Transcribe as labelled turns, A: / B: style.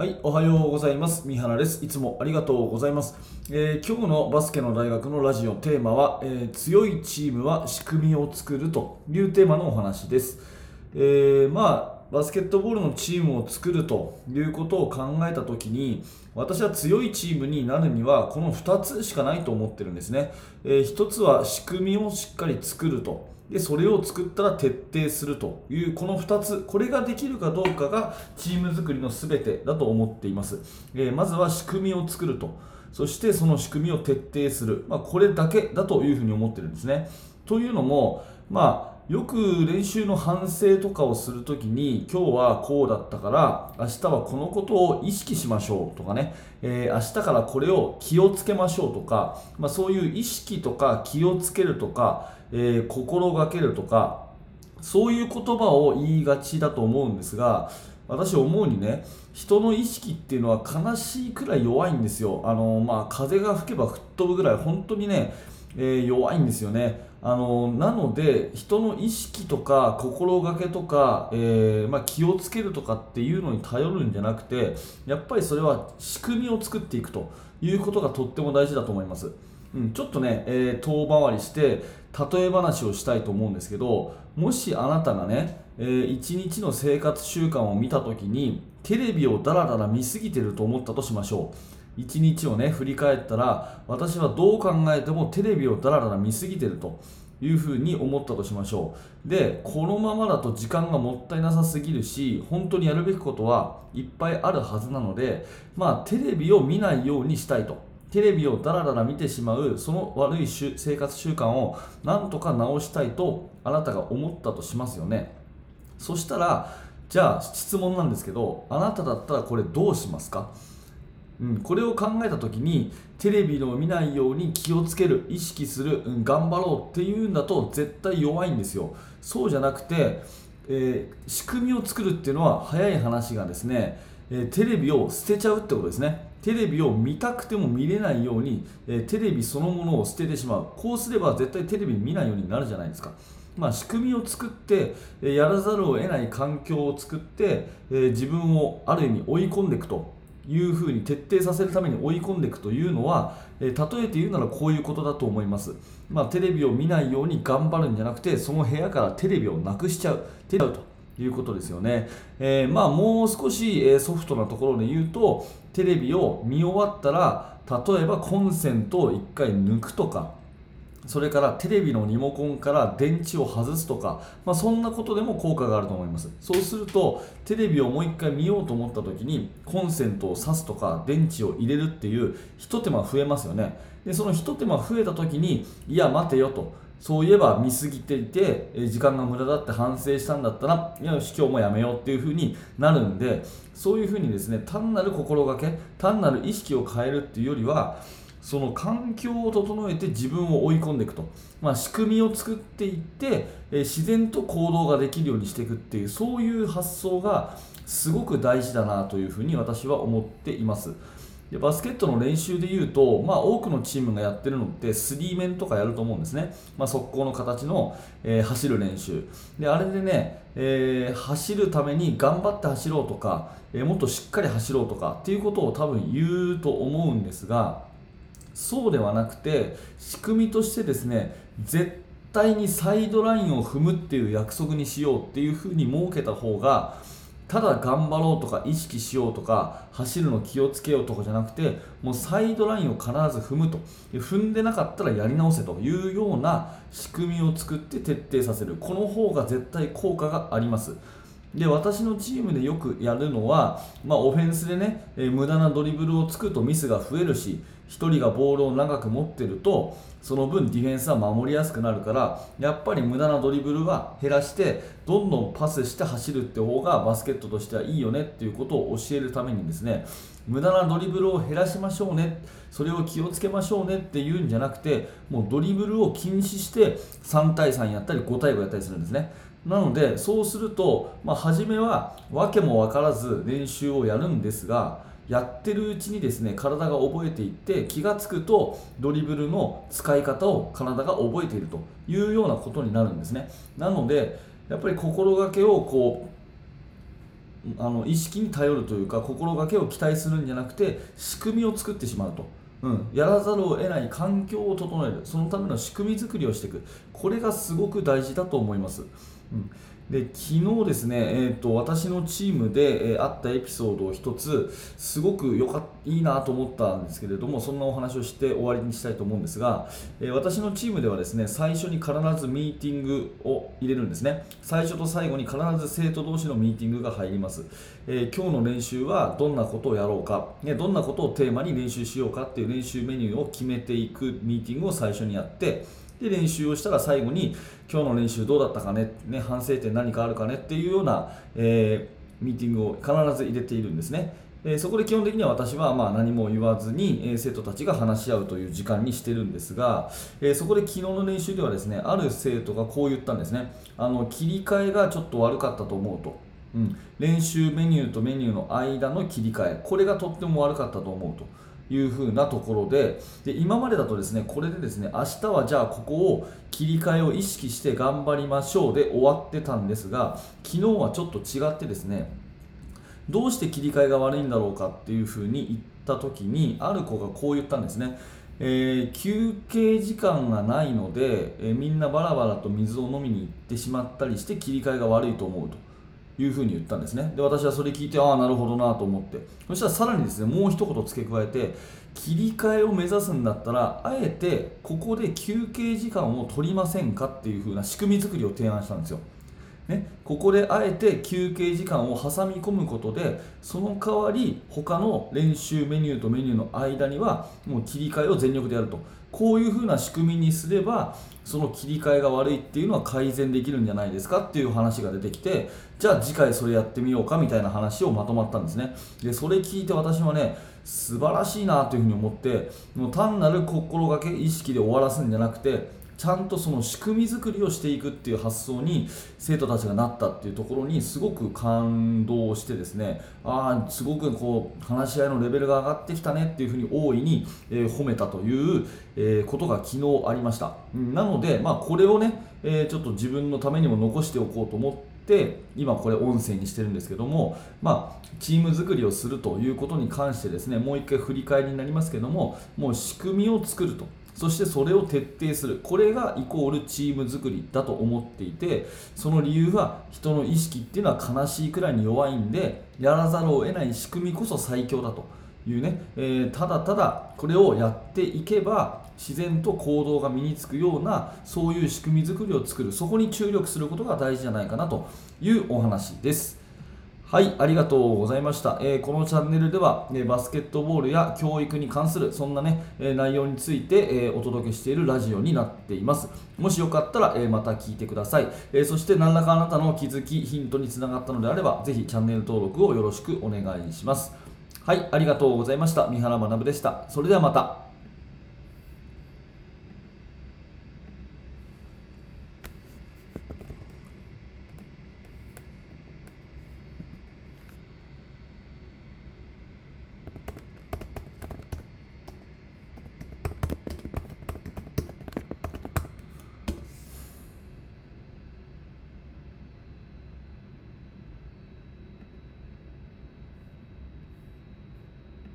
A: はい、おはようございます。三原です。いつもありがとうございます。えー今日のバスケの大学のラジオテーマは、えー強いチームは仕組みを作るというテーマのお話です。えーまあ、バスケットボールのチームを作るということを考えたときに、私は強いチームになるには、この2つしかないと思ってるんですね。え1つは仕組みをしっかり作ると。でそれを作ったら徹底するというこの2つこれができるかどうかがチーム作りの全てだと思っています、えーまずは仕組みを作ると。そしてその仕組みを徹底する、まあ、これだけだというふうに思ってるんですね。というのもまあよく練習の反省とかをするときに今日はこうだったから明日はこのことを意識しましょうとかね、えー明日からこれを気をつけましょうとか、まあ、そういう意識とか気をつけるとか、えー心がけるとかそういう言葉を言いがちだと思うんですが私思うにね人の意識っていうのは悲しいくらい弱いんですよ。あの、まあ、風が吹けば吹っ飛ぶぐらい本当にね、えー弱いんですよね。あのなので人の意識とか心がけとか、えーまあ、気をつけるとかっていうのに頼るんじゃなくてやっぱりそれは仕組みを作っていくということがとっても大事だと思います。うん、ちょっとね、えー遠回りして例え話をしたいと思うんですけどもしあなたがね、えー一日の生活習慣を見た時にテレビをダラダラ見すぎてると思ったとしましょう一日をね振り返ったら私はどう考えてもテレビをダラダラ見すぎてるというふうに思ったとしましょう。でこのままだと時間がもったいなさすぎるし本当にやるべきことはいっぱいあるはずなのでまあテレビを見ないようにしたいと。テレビをダラダラ見てしまうその悪い生活習慣をなんとか直したいとあなたが思ったとしますよね。そしたらじゃあ質問なんですけどあなただったらこれどうしますか？うん、これを考えた時にテレビを見ないように気をつける意識する、うん、頑張ろうっていうんだと絶対弱いんですよ。そうじゃなくて、えー仕組みを作るっていうのは早い話がですね、えーテレビを捨てちゃうってことですね。テレビを見たくても見れないように、えーテレビそのものを捨ててしまう。こうすれば絶対テレビ見ないようになるじゃないですか。まあ、仕組みを作って、やらざるを得ない環境を作って、え自分をある意味追い込んでいくと。いうふうに徹底させるために追い込んでいくというのは、えー例えて言うならこういうことだと思います、まあ、テレビを見ないように頑張るんじゃなくてその部屋からテレビをなくしちゃうテレビということですよね、えーまあ、もう少し、えーソフトなところで言うとテレビを見終わったら例えばコンセントを1回抜くとかそれからテレビのリモコンから電池を外すとか、まあ、そんなことでも効果があると思います。そうするとテレビをもう一回見ようと思った時にコンセントを挿すとか電池を入れるっていうひと手間増えますよね。でそのひと手間増えた時にいや待てよと。そういえば見過ぎていて時間が無駄だって反省したんだったらいやよし今日もやめようっていう風になるんでそういう風にですね単なる心がけ単なる意識を変えるっていうよりはその環境を整えて自分を追い込んでいくと、まあ、仕組みを作っていって、え自然と行動ができるようにしていくっていうそういう発想がすごく大事だなというふうに私は思っています。でバスケットの練習でいうと、まあ、多くのチームがやってるのってスリーメンとかやると思うんですね、まあ、速攻の形の、えー走る練習。であれでね、えー走るために頑張って走ろうとか、えーもっとしっかり走ろうとかっていうことを多分言うと思うんですがそうではなくて仕組みとしてですね絶対にサイドラインを踏むっていう約束にしようっていうふうに設けた方がただ頑張ろうとか意識しようとか走るの気をつけようとかじゃなくてもうサイドラインを必ず踏むと。踏んでなかったらやり直せというような仕組みを作って徹底させる。この方が絶対効果があります。で私のチームでよくやるのは、まあ、オフェンスでね、え無駄なドリブルをつくとミスが増えるし1人がボールを長く持ってるとその分ディフェンスは守りやすくなるからやっぱり無駄なドリブルは減らしてどんどんパスして走るって方がバスケットとしてはいいよねっていうことを教えるためにですね無駄なドリブルを減らしましょうねそれを気をつけましょうねっていうんじゃなくてもうドリブルを禁止して3対3やったり5対5やったりするんですね。なのでそうすると、まあ、初めは訳も分からず練習をやるんですがやってるうちにですね体が覚えていって気がつくとドリブルの使い方を体が覚えているというようなことになるんですね。なのでやっぱり心がけをこうあの意識に頼るというか心がけを期待するんじゃなくて仕組みを作ってしまうと、うん、やらざるを得ない環境を整える。そのための仕組み作りをしていく。これがすごく大事だと思います、うん。で昨日ですね、えーと、私のチームで、えー、あったエピソードを一つすごくよかいいなと思ったんですけれどもそんなお話をして終わりにしたいと思うんですが、えー、私のチームではですね最初に必ずミーティングを入れるんですね。最初と最後に必ず生徒同士のミーティングが入ります、えー、今日の練習はどんなことをやろうか、ね、どんなことをテーマに練習しようかっていう練習メニューを決めていくミーティングを最初にやってで練習をしたら最後に今日の練習どうだったかねね反省点何かあるかねっていうような、えー、ミーティングを必ず入れているんですね。えー、そこで基本的には私はまあ何も言わずに、えー、生徒たちが話し合うという時間にしてるんですが、えー、そこで昨日の練習ではですねある生徒がこう言ったんですねあの切り替えがちょっと悪かったと思うと、うん、練習メニューとメニューの間の切り替えこれがとっても悪かったと思うと。いう風なところでで今までだとですねこれでですね明日はじゃあここを切り替えを意識して頑張りましょうで終わってたんですが昨日はちょっと違ってですねどうして切り替えが悪いんだろうかっていう風に言った時にある子がこう言ったんですね。えー、休憩時間がないので、えー、みんなバラバラと水を飲みに行ってしまったりして切り替えが悪いと思うと。いうふうに言ったんですね。で私はそれ聞いてああなるほどなと思って。そしたらさらにですねもう一言付け加えて切り替えを目指すんだったらあえてここで休憩時間を取りませんかっていう風な仕組み作りを提案したんですよ。ね、ここであえて休憩時間を挟み込むことでその代わり他の練習メニューとメニューの間にはもう切り替えを全力でやると。こういうふうな仕組みにすればその切り替えが悪いっていうのは改善できるんじゃないですかっていう話が出てきてじゃあ次回それやってみようかみたいな話をまとまったんですね。でそれ聞いて私はね素晴らしいなというふうに思ってもう単なる心がけ意識で終わらすんじゃなくてちゃんとその仕組み作りをしていくっていう発想に生徒たちがなったっていうところにすごく感動してですねああすごくこう話し合いのレベルが上がってきたねっていうふうに大いに、え、褒めたという、え、ことが昨日ありました。なので、まあ、これをね、え、ちょっと自分のためにも残しておこうと思って今これ音声にしてるんですけども、まあ、チーム作りをするということに関してですねもう一回振り返りになりますけどももう仕組みを作ると。そしてそれを徹底する。これがイコールチーム作りだと思っていてその理由は人の意識っていうのは悲しいくらいに弱いんでやらざるを得ない仕組みこそ最強だというね、えー、ただただこれをやっていけば自然と行動が身につくようなそういう仕組み作りを作る。そこに注力することが大事じゃないかなというお話です。はい、ありがとうございました。えー、このチャンネルでは、ね、バスケットボールや教育に関するそんなね、えー、内容について、え、お届けしているラジオになっています。もしよかったら、えまた聞いてください、えそして何らかあなたの気づき、ヒントにつながったのであれば、ぜひチャンネル登録をよろしくお願いします。はい、ありがとうございました。三原学でした。それではまた。